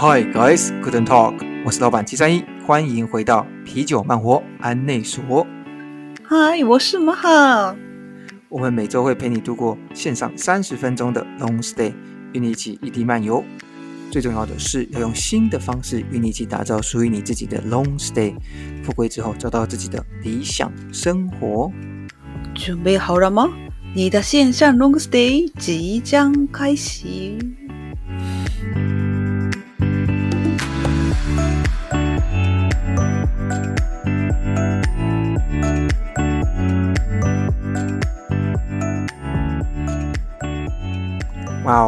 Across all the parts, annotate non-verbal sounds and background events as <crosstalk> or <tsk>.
Hi guys, Guten Talk，我是老板七三一，欢迎回到啤酒慢活安内所。Hi，我是马哈。我们每周会陪你度过线上三十分钟的 Long Stay，与你一起异地漫游。最重要的是要用新的方式与你一起打造属于你自己的 Long Stay，富贵之后找到自己的理想生活。准备好了吗？你的线上 Long Stay 即将开始。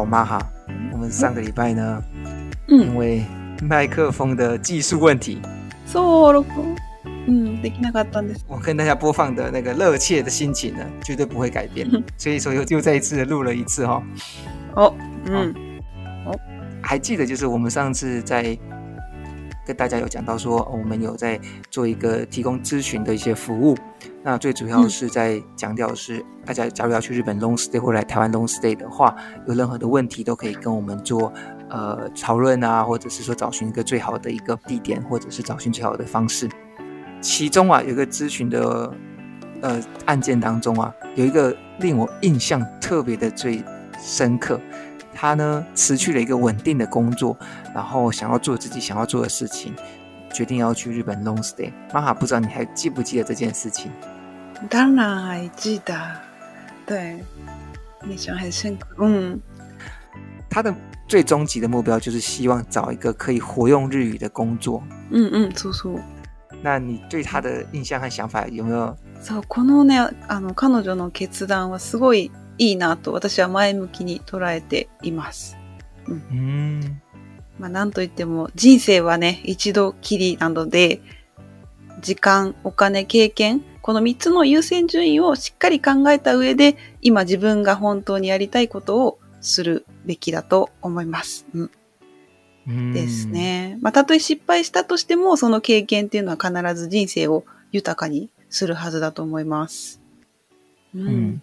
哇哦，马哈，我们上个礼拜呢，嗯，因为麦克风的技术问题，嗯，できなかったんです。我跟大家播放的那个热切的心情呢，绝对不会改变，所以说又又再一次录了一次哈。哦，嗯，哦，还记得就是我们上次在跟大家有讲到说，我们有在做一个提供咨询的一些服务。 那最主要是在强调是，嗯、大家假如要去日本 long stay 或来台湾 long stay 的话，有任何的问题都可以跟我们做呃讨论啊，或者是说找寻一个最好的一个地点，或者是找寻最好的方式。其中啊，有一个咨询的呃案件当中啊，有一个令我印象特别的最深刻，他呢辞去了一个稳定的工作，然后想要做自己想要做的事情。决定要去日本 long stay，马哈不知道你还记不记得这件事情？当然还记得，对，印象很深刻。嗯，他的最终极的目标就是希望找一个可以活用日语的工作。嗯嗯，叔叔。那你对他的印象和想法有没有？そう、このね、あの彼女の决断はすごいいいなと私は前向きに捉えています。嗯。嗯 まあ、なんといっても人生はね、一度きりなので、时间、お金、経験、この3つの优先顺位をしっかり考えた上で、今自分が本当にやりたいことをするべきだと思います。うん。うんですね。まあ、たとえ失败したとしても、その経験っていうのは必ず人生を豊かにするはずだと思います。嗯，嗯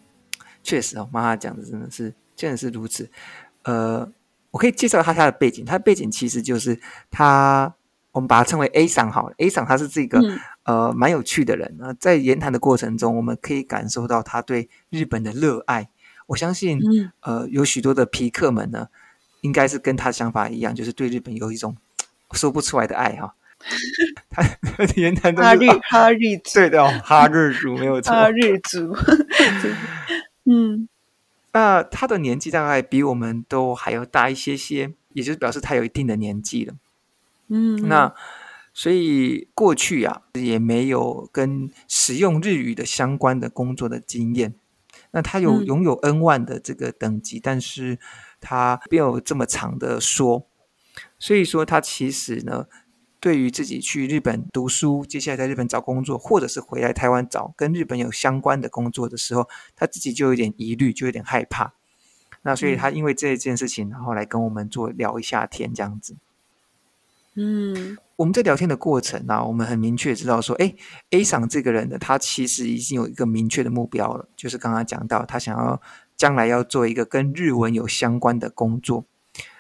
确实讲的真的是，真的是如此。呃。我可以介绍他他的背景，他的背景其实就是他，我们把他称为 A 桑好了。A 桑他是这个、嗯、呃蛮有趣的人呢，在言谈的过程中，我们可以感受到他对日本的热爱。我相信，嗯、呃，有许多的皮客们呢，应该是跟他想法一样，就是对日本有一种 <tsk> 说不出来的爱哈。<laughs> 他言谈中、就是，哈日哈日族，对的哦，哈日族没有错，哈日族，<laughs> 嗯。那他的年纪大概比我们都还要大一些些，也就是表示他有一定的年纪了。嗯，那所以过去啊也没有跟使用日语的相关的工作的经验。那他有拥有 N 万的这个等级，嗯、但是他没有这么长的说，所以说他其实呢。对于自己去日本读书，接下来在日本找工作，或者是回来台湾找跟日本有相关的工作的时候，他自己就有点疑虑，就有点害怕。那所以他因为这件事情，然后来跟我们做聊一下天，这样子。嗯，我们在聊天的过程呢、啊，我们很明确知道说，哎，A 赏这个人呢，他其实已经有一个明确的目标了，就是刚刚讲到，他想要将来要做一个跟日文有相关的工作。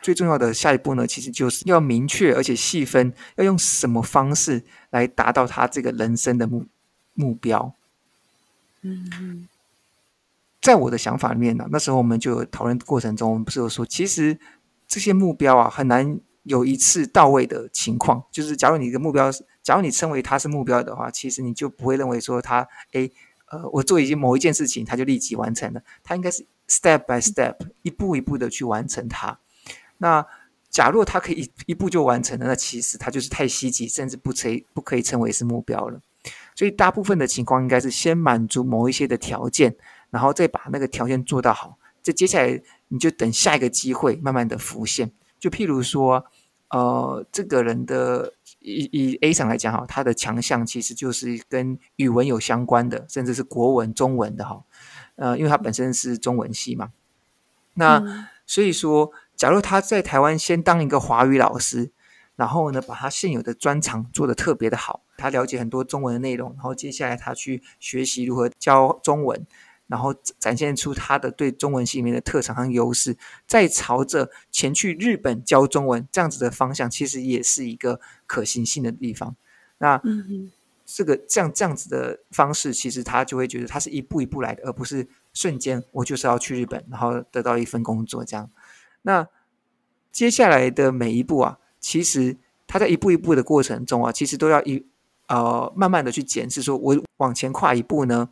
最重要的下一步呢，其实就是要明确而且细分，要用什么方式来达到他这个人生的目目标。嗯，在我的想法里面呢，那时候我们就有讨论过程中，我们不是有说，其实这些目标啊，很难有一次到位的情况。就是假如你的目标，假如你称为它是目标的话，其实你就不会认为说它，哎，呃，我做一件某一件事情，它就立即完成了。它应该是 step by step，一步一步的去完成它。那假若他可以一一步就完成了，那其实他就是太稀奇，甚至不称不可以称为是目标了。所以大部分的情况应该是先满足某一些的条件，然后再把那个条件做到好。这接下来你就等下一个机会慢慢的浮现。就譬如说，呃，这个人的以以 A 上来讲哈，他的强项其实就是跟语文有相关的，甚至是国文、中文的哈。呃，因为他本身是中文系嘛，那、嗯、所以说。假如他在台湾先当一个华语老师，然后呢，把他现有的专长做得特别的好，他了解很多中文的内容，然后接下来他去学习如何教中文，然后展现出他的对中文系里面的特长和优势，再朝着前去日本教中文这样子的方向，其实也是一个可行性的地方。那这个这样这样子的方式，其实他就会觉得他是一步一步来的，而不是瞬间我就是要去日本，然后得到一份工作这样。那接下来的每一步啊，其实他在一步一步的过程中啊，其实都要一呃慢慢的去检视，说我往前跨一步呢，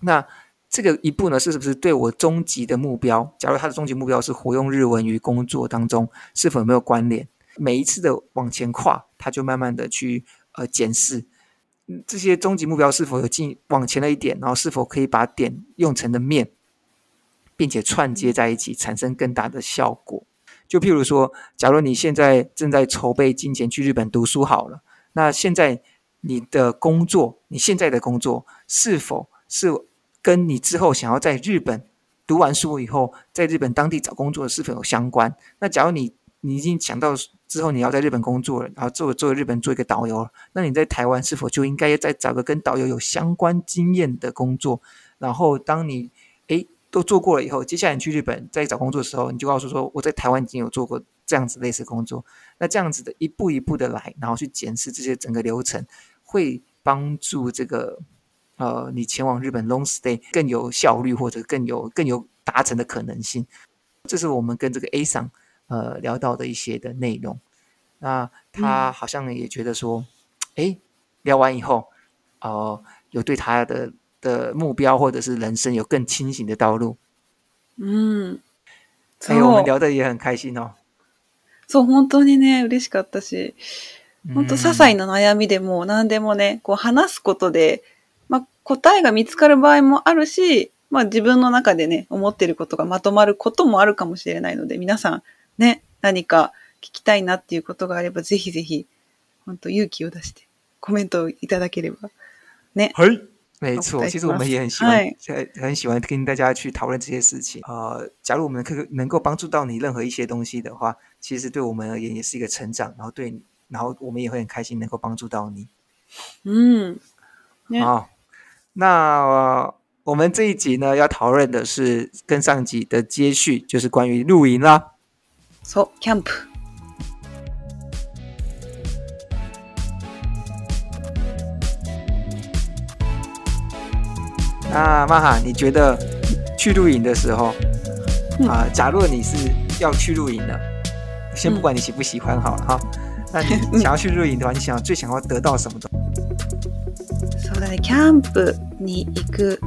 那。这个一步呢，是不是对我终极的目标？假如他的终极目标是活用日文与工作当中，是否有没有关联？每一次的往前跨，他就慢慢的去呃检视这些终极目标是否有进往前了一点，然后是否可以把点用成的面，并且串接在一起，产生更大的效果。就譬如说，假如你现在正在筹备金钱去日本读书好了，那现在你的工作，你现在的工作是否是？跟你之后想要在日本读完书以后，在日本当地找工作是否有相关？那假如你你已经想到之后你要在日本工作了，然后做做日本做一个导游，那你在台湾是否就应该再找个跟导游有相关经验的工作？然后当你诶都做过了以后，接下来你去日本再找工作的时候，你就告诉说我在台湾已经有做过这样子类似工作。那这样子的一步一步的来，然后去检视这些整个流程，会帮助这个。呃，你前往日本 long stay 更有效率，或者更有更有达成的可能性。这是我们跟这个 A 桑呃聊到的一些的内容。那他好像也觉得说，哎、嗯，聊完以后，哦、呃，有对他的的目标或者是人生有更清醒的道路。嗯，还有我们聊得也很开心哦。そう、本当にね、嬉しかったし、本当些细な悩みでも何でもね、こう话すことで。答えが见つかる场合もあるし、まあ自分の中でね、思ってることがまとまることもあるかもしれないので、皆さんね、何か闻きたいなっていうことがあれば、ぜひぜひ、本当勇気を出してコメントをいただければ。ね。はい。没错，其实我们也很喜欢，很很喜欢跟大家去讨论这些事情。呃，假如我们可能够帮助到你任何一些东西的话，其实对我们而言也是一个成长。然后对你，然后我们也会很开心能够帮助到你。嗯。好。那、呃、我们这一集呢，要讨论的是跟上集的接续，就是关于露营啦。So camp。那玛哈，你觉得去露营的时候，啊、呃，假如你是要去露营的，先不管你喜不喜欢好了哈，那你想要去露营的话，你想要最想要得到什么东西？そうだね、キャンプ。に行く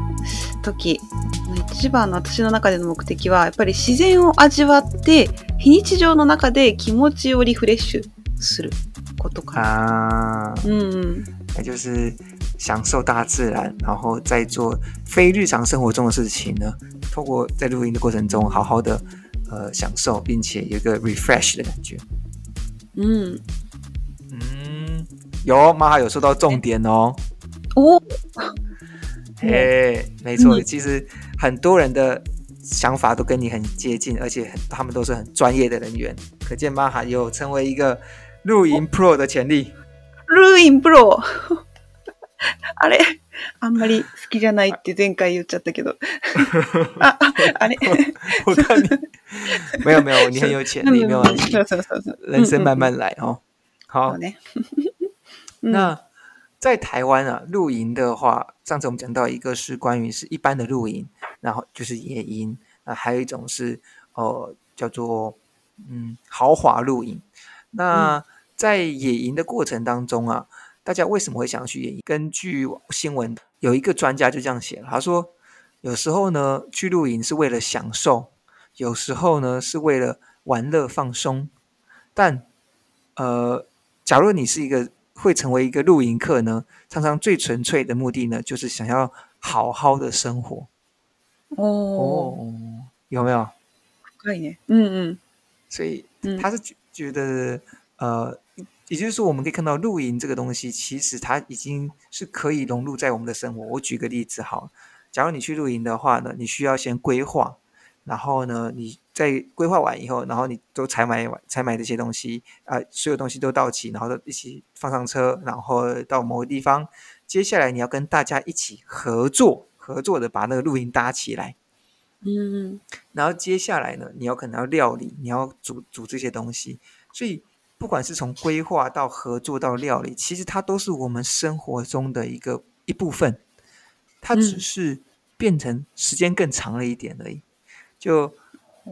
时一番の私の中での目的はやっぱり自然を味わって非日常の中で気持ちをリフレッシュすることかな。嗯嗯，那就是享受大自然，然后在做非日常生活中的事情呢，透过在录音的过程中，好好的呃享受，并且有一个 refresh 的感觉。嗯嗯，有玛哈有说到重点哦。哦。哎、hey，没错，其实很多人的想法都跟你很接近，而且他们都是很专业的人员，可见玛哈有成为一个露营 Pro 的潜力。露营 Pro，あれあんまり好きじゃないって前回言っちゃったけど。あ、あれ我看你没有没有，你很有潜力，没有关系，人生慢慢来哦。好，<laughs> 那。在台湾啊，露营的话，上次我们讲到一个是关于是一般的露营，然后就是野营，那还有一种是呃叫做嗯豪华露营。那在野营的过程当中啊， 大家为什么会想要去野营？根据新闻，有一个专家就这样写了，他说有时候呢去露营是为了享受，有时候呢是为了玩乐放松，但呃，假如你是一个。会成为一个露营客呢，常常最纯粹的目的呢，就是想要好好的生活。哦，哦有没有？可以呢。嗯嗯。所以他是觉得，嗯、呃，也就是说，我们可以看到露营这个东西，其实它已经是可以融入在我们的生活。我举个例子，好，假如你去露营的话呢，你需要先规划，然后呢，你。在规划完以后，然后你都采买完采买这些东西啊、呃，所有东西都到齐，然后都一起放上车，然后到某个地方。接下来你要跟大家一起合作，合作的把那个露营搭起来。嗯，然后接下来呢，你要可能要料理，你要煮煮这些东西，所以不管是从规划到合作到料理，其实它都是我们生活中的一个一部分，它只是变成时间更长了一点而已。就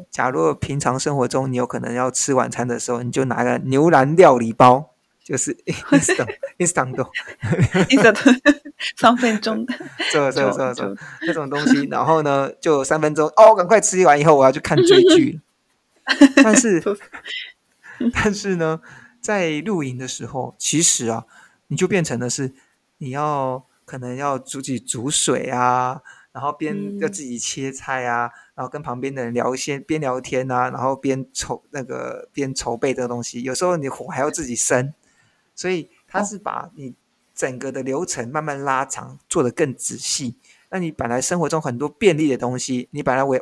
假如平常生活中你有可能要吃晚餐的时候，你就拿个牛腩料理包。就是 <laughs> <laughs> instant，instant，instant，<laughs> 三分钟，这这这这这种东西，然后呢，就三分钟哦，赶快吃完以后，我要去看追剧。但是，<laughs> 但是呢，在露营的时候，其实啊，你就变成的是，你要可能要自己煮水啊，然后边要自己切菜啊，然后跟旁边的人聊一些，边聊天啊，然后边筹那个边筹备这个东西，有时候你火还要自己生。所以他是把你整个的流程慢慢拉长，做得更仔细。那你本来生活中很多便利的东西，你本来为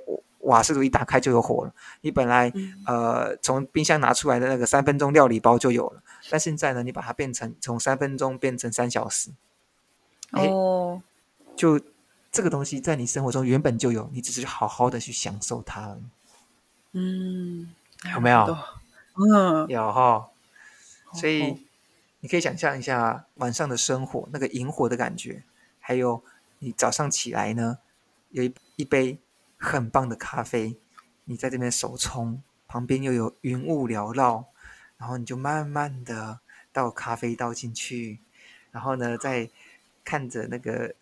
瓦斯炉一打开就有火了，你本来呃从冰箱拿出来的那个三分钟料理包就有了。但现在呢，你把它变成从三分钟变成三小时，哦，就这个东西在你生活中原本就有，你只是好好的去享受它。嗯，有没有？嗯，有哈。所以。你可以想象一下晚上的生活，那个萤火的感觉，还有你早上起来呢，有一一杯很棒的咖啡，你在这边手冲，旁边又有云雾缭绕，然后你就慢慢的倒咖啡倒进去，然后呢，再看着那个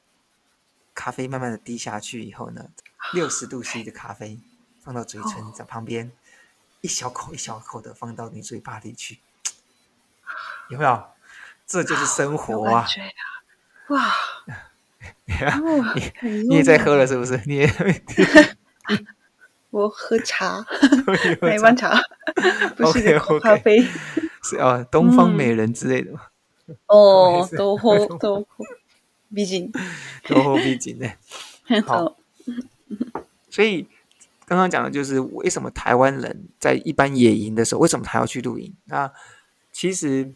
咖啡慢慢的滴下去以后呢，六十度 C 的咖啡放到嘴唇在旁边，一小口一小口的放到你嘴巴里去。有没有？这就是生活啊！哇！你你也在喝了是不是？你也 <laughs> 我喝茶，<laughs> 台湾茶，不是咖啡。是啊，东方美人之类的嘛。哦，都喝都喝，毕竟都喝毕竟呢？<laughs> 好。所以刚刚讲的就是为什么台湾人在一般野营的时候，为什么他要去露营？那其实。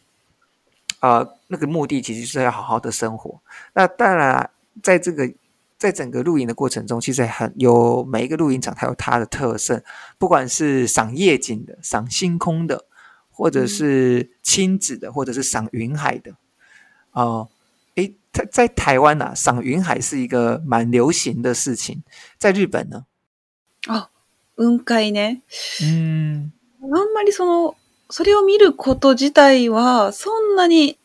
啊、呃，那个目的其实是要好好的生活。那当然、啊，在这个在整个露营的过程中，其实很有每一个露营场它有它的特色，不管是赏夜景的、赏星空的，或者是亲子的，或者是赏云海的。哦、呃，诶，在在台湾呐、啊，赏云海是一个蛮流行的事情。在日本呢？哦，云海呢？嗯，あんまりその。それを见ること自体は、そんなに、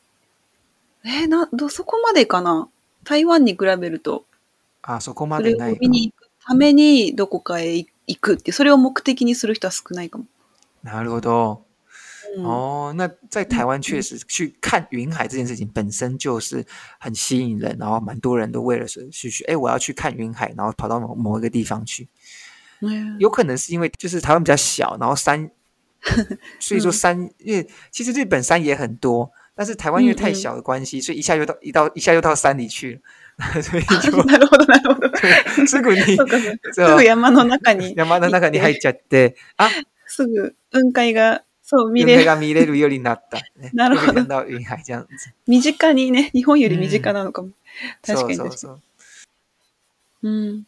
えー、な、ど、そこまでかな 台湾に比べると。あ、そこまでない。见に行くためにどこかへ行くってそれを目的にする人は少ないかも。なるほど。哦，那在台湾确实去看云海这件事情本身就是很吸引人，然后蛮多人都为了是去去，哎，我要去看云海，然后跑到某某一个地方去。嗯，有可能是因为就是台湾比较小，然后山。<laughs> 所以说山，嗯、因为其实日本山也很多， 但是台湾因为太小的关系，嗯嗯，所以一下又到一到一下又到山里去了，所<laughs> 以就<laughs> なるほどなるほど。すぐにすぐ山の中に山の中に入っちゃって、あ、すぐ云海がそう见れる云海が见れるようになった、ね。なるほど。云海这样子。身近にね、日本より身近naのかも。嗯、确かに确かに。嗯。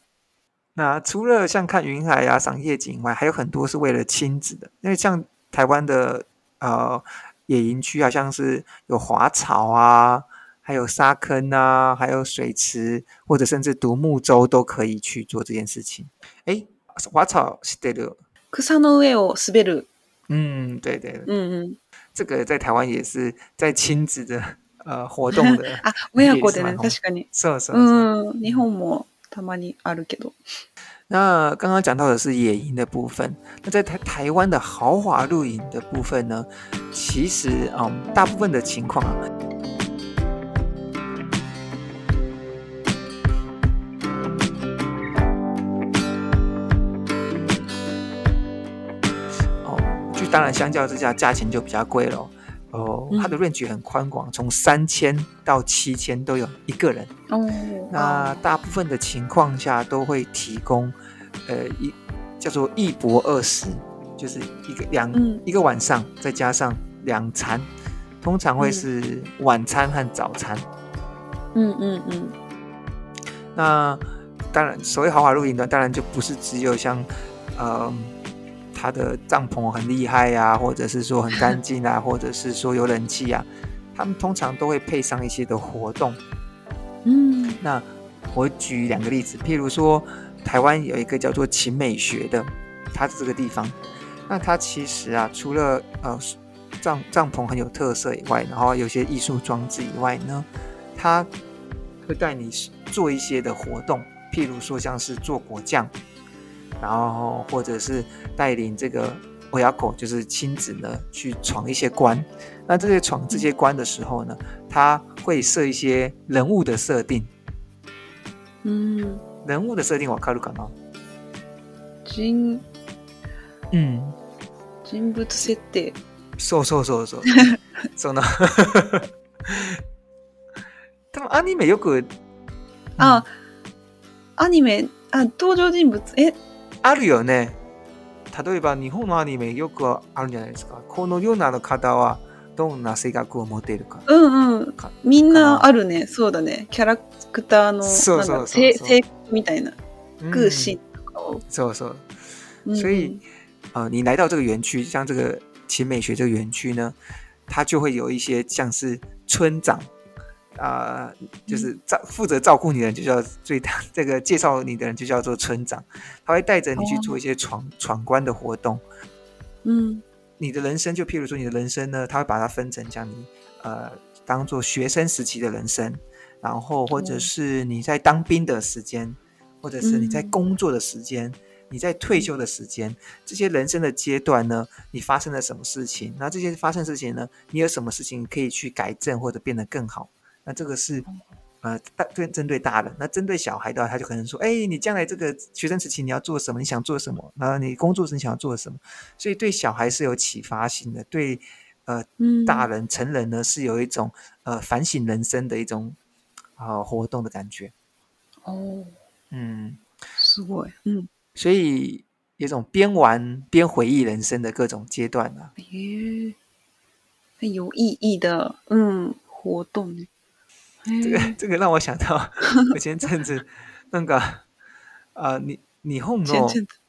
那除了像看云海啊、赏夜景外，还有很多是为了亲子的。因为像台湾的呃 野营区啊，像是有滑草啊，还有沙坑啊，还有水池，或者甚至独木舟都可以去做这件事情。诶，滑草知ってる？草の上を滑る。嗯，对对，嗯嗯，这个在台湾也是在亲子的<laughs> 呃活动的<laughs> 啊，亲子でね、确かに。そうそう。嗯，日本も。たまにあるけど。 那刚刚讲到的是野营的部分，那在台台湾的豪华露营的部分呢？其实啊、嗯，大部分的情况啊，哦，就当然相较之下，价钱就比较贵了。哦，它的 range 很宽广，从三千到七千都有一个人。哦，那大部分的情况下都会提供，呃，一叫做一泊二食，就是一个两、嗯、一个晚上再加上两餐，通常会是晚餐和早餐。嗯嗯嗯。那当然所谓豪华露营的，当然就不是只有像，呃，他的帐篷很厉害呀、啊，或者是说很干净啊，<laughs> 或者是说有冷气啊，他们通常都会配上一些的活动。嗯，那我举两个例子，譬如说台湾有一个叫做勤美学的，它这个地方，那它其实啊，除了呃。帐帐篷很有特色以外，然后有些艺术装置以外呢，它会带你做一些的活动，譬如说像是做果酱，然后或者是带领这个亲子，就是亲子呢去闯一些关。那这些闯这些关的时候呢，他会设一些人物的设定。嗯，人物的设定我看了看吗？人，嗯，人物设定。そうそうそうそう。その<laughs> <laughs> 多分アニメよく、あ、アニメ、あ、登场人物、え あるよね。例えば日本のアニメよくあるんじゃないですか。このような方はどんな性格を持てるか。うんうん。みんなあるね。そうだね。キャラクターのそうそうそうそう性格みたいな。个性とかを。そうそう。所以、嗯呃，你来到这个园区，像这个。勤美学这个园区呢，它就会有一些像是村长啊、呃，就是照负责照顾你的人就叫最大，<laughs> 这个介绍你的人就叫做村长，他会带着你去做一些闯闯关的活动。嗯，你的人生就譬如说你的人生呢，他会把它分成像你呃当做学生时期的人生，然后或者是你在当兵的时间，或者是你在工作的时间。你在退休的时间，这些人生的阶段呢，你发生了什么事情？那这些发生事情呢，你有什么事情可以去改正或者变得更好？那这个是呃大对针对大人，那针对小孩的话，他就可能说：哎，你将来这个学生时期你要做什么？你想做什么？然后你工作时你想要做什么？所以对小孩是有启发性的，对呃大人成人呢是有一种呃反省人生的一种啊、呃、活动的感觉。哦，嗯，すごい，嗯。所以有种边玩边回忆人生的各种阶段啊，诶，很有意义的，嗯，活动。 这个这个让我想到，我前阵子那个啊，你你后面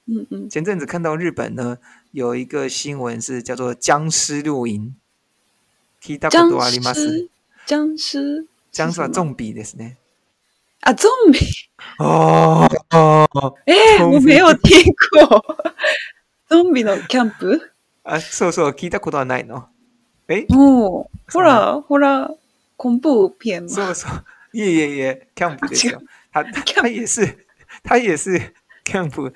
嗯嗯，前阵子看到日本呢有一个新闻是叫做僵尸露营，闻いたことあります？僵尸，僵尸はゾンビですね。啊，ゾンビ哦哦，哎，我没有听过ゾンビのキャンプ。啊，そうそう、闻いたことはないの。哎，哦，ホラー、ホラー 恐怖片。そうそう、いえいえいえ、キャンプですよ。他他也是，他也是キャンプ，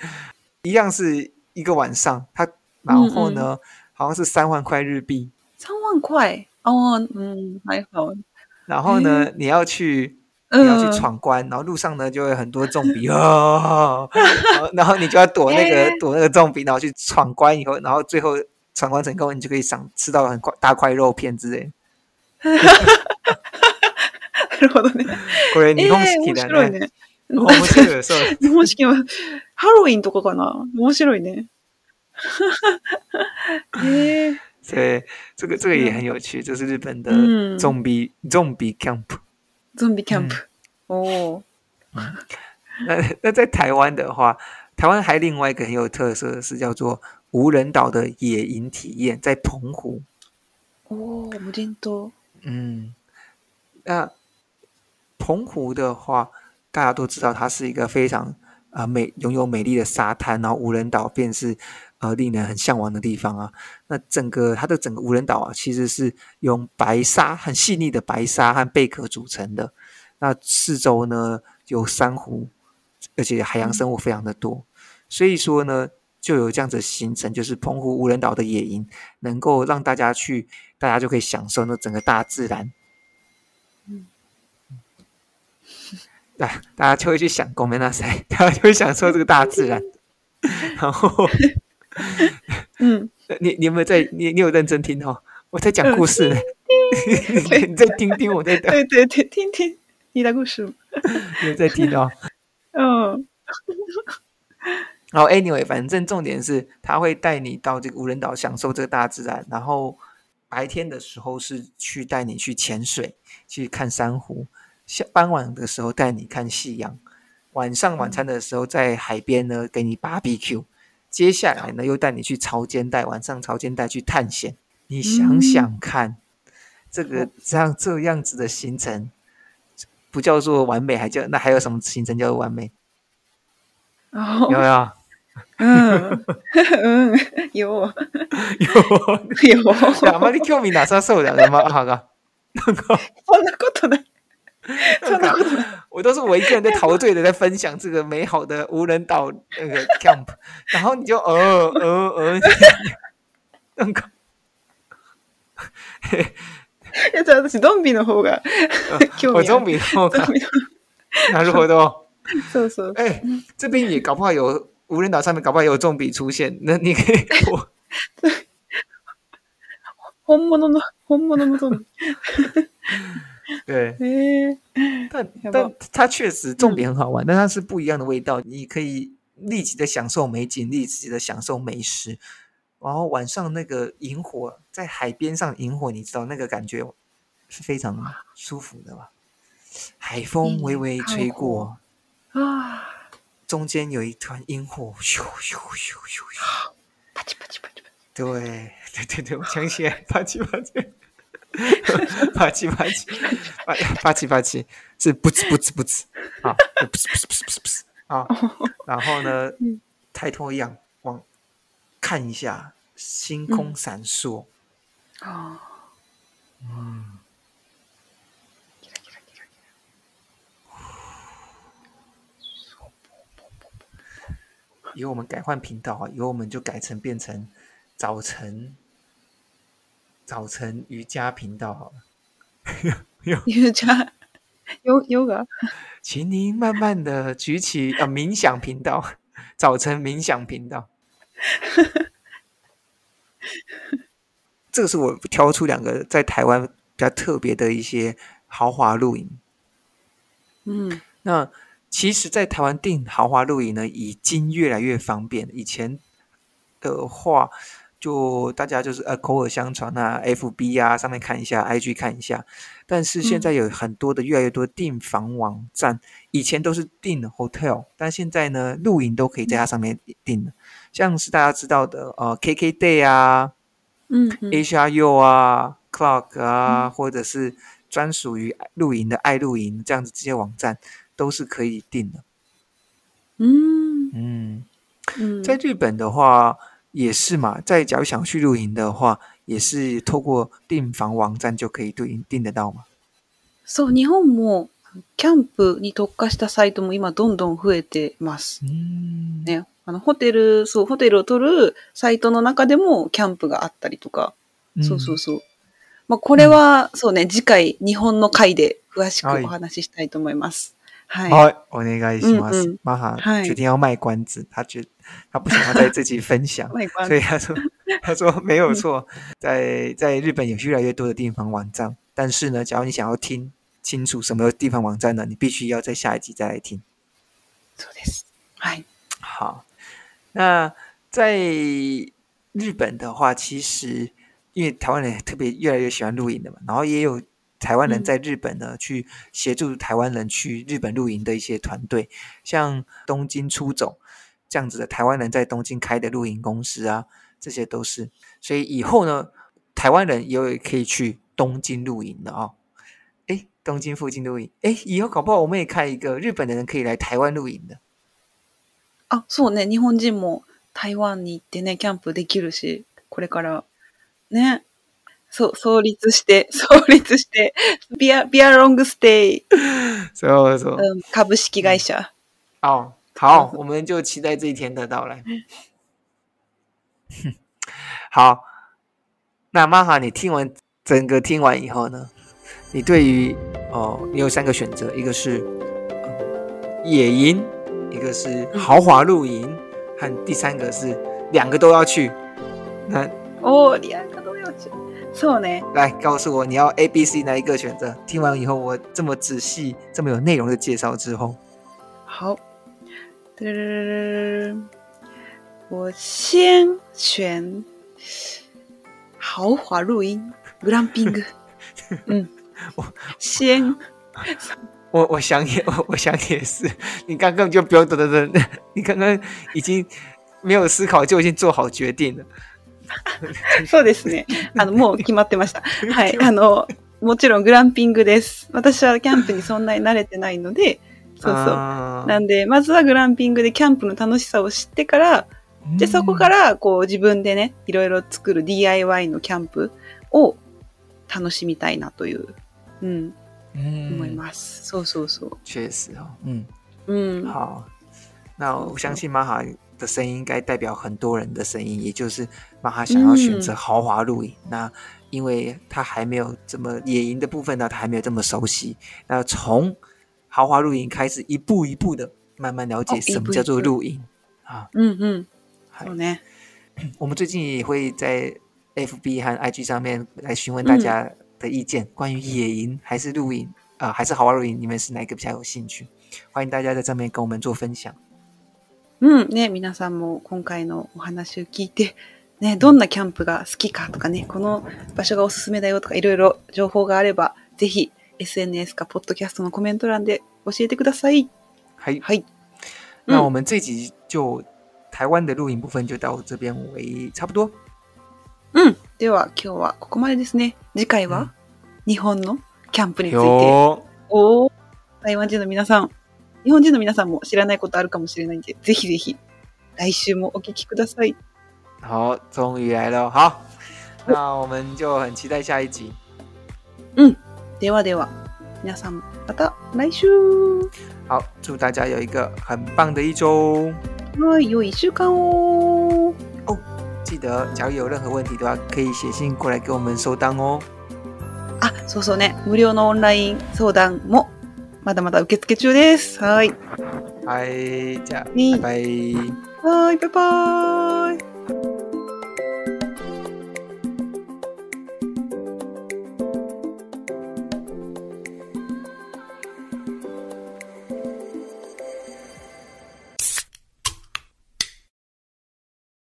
一样是一个晚上。他然后呢，好像是三万块日币。三万块哦，嗯，还好。然后呢，你要去。你要去闯关，然后路上呢就会很多重比哦，然后你就要躲那个、欸、躲那个重比，然后去闯关以后，然后最后闯关成功，你就可以赏吃到很块大块肉片之类。 るほどね。これ日本式だね。面白いそう。<laughs> 日本式はハロウィンとかかな？面白いね。哈哈哈哈对，这个这个也很有趣，这是日本的重比重比 camp。ゾンビキャンプ、嗯、哦。那那在台湾的话，台湾还另外一个很有特色的是叫做无人岛的野营体验，在澎湖。哦，无人岛。嗯，那澎湖的话，大家都知道它是一个非常啊、呃、美，拥有美丽的沙滩，然后无人岛便是呃令人很向往的地方啊。那整个它的整个无人岛啊，其实是用白沙很细腻的白沙和贝壳组成的。那四周呢有珊瑚，而且海洋生物非常的多。所以说呢，就有这样子的行程，就是澎湖无人岛的野营，能够让大家去，大家就可以享受那整个大自然。对，大家就会去想，ごめんなさい，<laughs> 大家就会享受这个大自然。<laughs> 然后，嗯。你你有没有在？你你有认真听哦？我在讲故事呢，<laughs> 你再听听我在讲。对对对，听听你的故事。你有在听哦？嗯。然后 anyway，反正重点是他会带你到这个无人岛享受这个大自然。然后白天的时候是去带你去潜水，去看珊瑚； 下傍晚的时候带你看夕阳。 晚上晚餐的时候在海边呢给你 barbecue，接下来呢又带你去潮间带，晚上潮间带去探险。你想想看，嗯、这个这样这样子的行程，不叫做完美，还叫那还有什么行程叫做完美？哦、有没有？嗯<laughs> 嗯，有有有。あま<laughs> り兴味なさそうだね、マ<laughs> ハが。なんかそんなことない。 <laughs> そんなことない。我都是我一个人在陶醉的在分享这个美好的无人岛那个 camp，然后你就呃呃呃，なんか。<laughs> いや、じゃあ私<laughs> ゾンビの方が兴味ある。ゾンビの方が。なるほど。そうそう。哎，这边也搞不好有。无人岛上面搞不好有重笔出现，那你可以我本物の本物の重笔， 但但它确实重点很好玩，嗯、但它是不一样的味道。你可以立即的享受美景，立即的享受美食，然后晚上那个萤火在海边上萤火，你知道那个感觉是非常舒服的吧？海风微微吹过啊。中间有一团萤火，咻咻咻咻咻，啪叽啪叽啪叽。对对对对，我想起来，啪叽啪叽，啪叽啪叽，啪啪叽啪叽，是不呲不呲不呲啊，不呲不呲不呲不呲啊。然后呢，抬头仰望，看一下星空闪烁。啊，嗯。<sighs> 以后我们改换频道啊，以后我们就改成变成早晨早晨瑜伽频道好了。瑜 <laughs> 伽有有个，请您慢慢的举起啊，冥想频道，<laughs> 早晨冥想频道。这个是我挑出两个在台湾比较特别的一些豪华露营。嗯，那。其实，在台湾订豪华露营呢，已经越来越方便。以前的话，就大家就是呃口耳相传啊，FB 啊上面看一下，IG 看一下。但是现在有很多的越来越多订房网站，嗯、以前都是订 hotel，但现在呢，露营都可以在它上面订的。像是大家知道的呃 KKday 啊，嗯嗯，HRU 啊，Clock 啊，嗯、或者是专属于露营的爱露营这样子这些网站。都是可以订的，嗯嗯嗯，在日本的话也是嘛，在假如想去露营的话，也是透过订房网站就可以订订得到嘛。そう、日本もキャンプに特化したサイトも今どんどん増えてます。嗯，ね、あのホテル、そう、ホテルを取るサイトの中でもキャンプがあったりとか、嗯、そうそうそう。まあこれは、嗯、そうね、次回日本の回で详しくお话ししたいと思います。好，我お愿いします。妈哈决定要卖关子，他觉他不想要在自己分享，<laughs> 所以他说<laughs> 他说没有错，在在日本有越来越多的订房网站，但是呢，假如你想要听清楚什么订房网站呢，你必须要在下一集再来听。そうです。はい。好，那在日本的话，其实因为台湾人特别越来越喜欢露营的嘛，然后也有。 台湾人在日本呢，嗯、去协助台湾人去日本露营的一些团队，像东京出走这样子的台湾人在东京开的露营公司啊，这些都是。所以以后呢，台湾人也有可以去东京露营的啊、哦。诶，东京附近露营，诶，以后搞不好我们也开一个日本的人可以来台湾露营的。啊，そうね、日本人も台湾に行ってね、キャンプできるし、これからね。 そう、创立<laughs> して、创立して、ビア、ビアロングステイ。そうそう。株式会社。哦，好，我们就期待这一天的到来。<laughs> 好，那玛哈，你听完整个听完以后呢？你对于哦，你有三个选择，一个是野营，一个是豪华露营，和第三个是两个都要去。那哦，两个都要去。 错呢，来告诉我你要 A、B、C 哪一个选择？听完以后，我这么仔细、这么有内容的介绍之后，好，我先选豪华露营，グランピング。<laughs> 嗯，我先 我我想也我<laughs> 我想也是，你刚刚就不用等等等，你刚刚已经没有思考就已经做好决定了。 <laughs> そうですね。あの、もう决まってました。<laughs> はい。あの、もちろんグランピングです。私はキャンプにそんなに惯れてないので、そうそう。なんで、まずはグランピングでキャンプの楽しさを知ってから、で、そこから、こう自分でね、いろいろ作る DIY のキャンプを楽しみたいなという、うん、思います。そうそうそう。确实哦，嗯嗯，好，那我相信玛哈的声音应该代表很多人的声音，也就是妈哈想要选择豪华露营。那因为他还没有这么野营的部分呢，他还没有这么熟悉。那从豪华露营开始，一步一步的慢慢了解什么叫做露营啊。嗯嗯，好呢。<clears throat> 我们最近也会在 FB 和 IG 上面来询问大家的意见，关于野营还是露营啊，还是豪华露营，你们是哪个比较有兴趣？欢迎大家在上面跟我们做分享。嗯，ね、皆さんも今回のお话を闻いて。ね、どんなキャンプが好きかとかね、この场所がおすすめだよとかいろいろ情报があれば、ぜひ SNS かポッドキャストのコメント栏で教えてください。はい。はい。那我们这集就台湾的露营部分就到这边为差不多。うん。では今日はここまでですね。次回は日本のキャンプについて。お台湾人の皆さん、日本人の皆さんも知らないことあるかもしれないんで、ぜひぜひ来周もお闻きください。好，终于来了。好，那我们就很期待下一集。嗯，ではでは，皆さんまた来周。好，祝大家有一个很棒的一周。はい、良い一周间哦。哦，记得，假如有任何问题的话，可以写信过来给我们相谈哦。あ、そうそうね。无料のオンライン相谈もまだまだ受付中です。はい。はい、じゃあ、バイバイ。はい、バイバイ。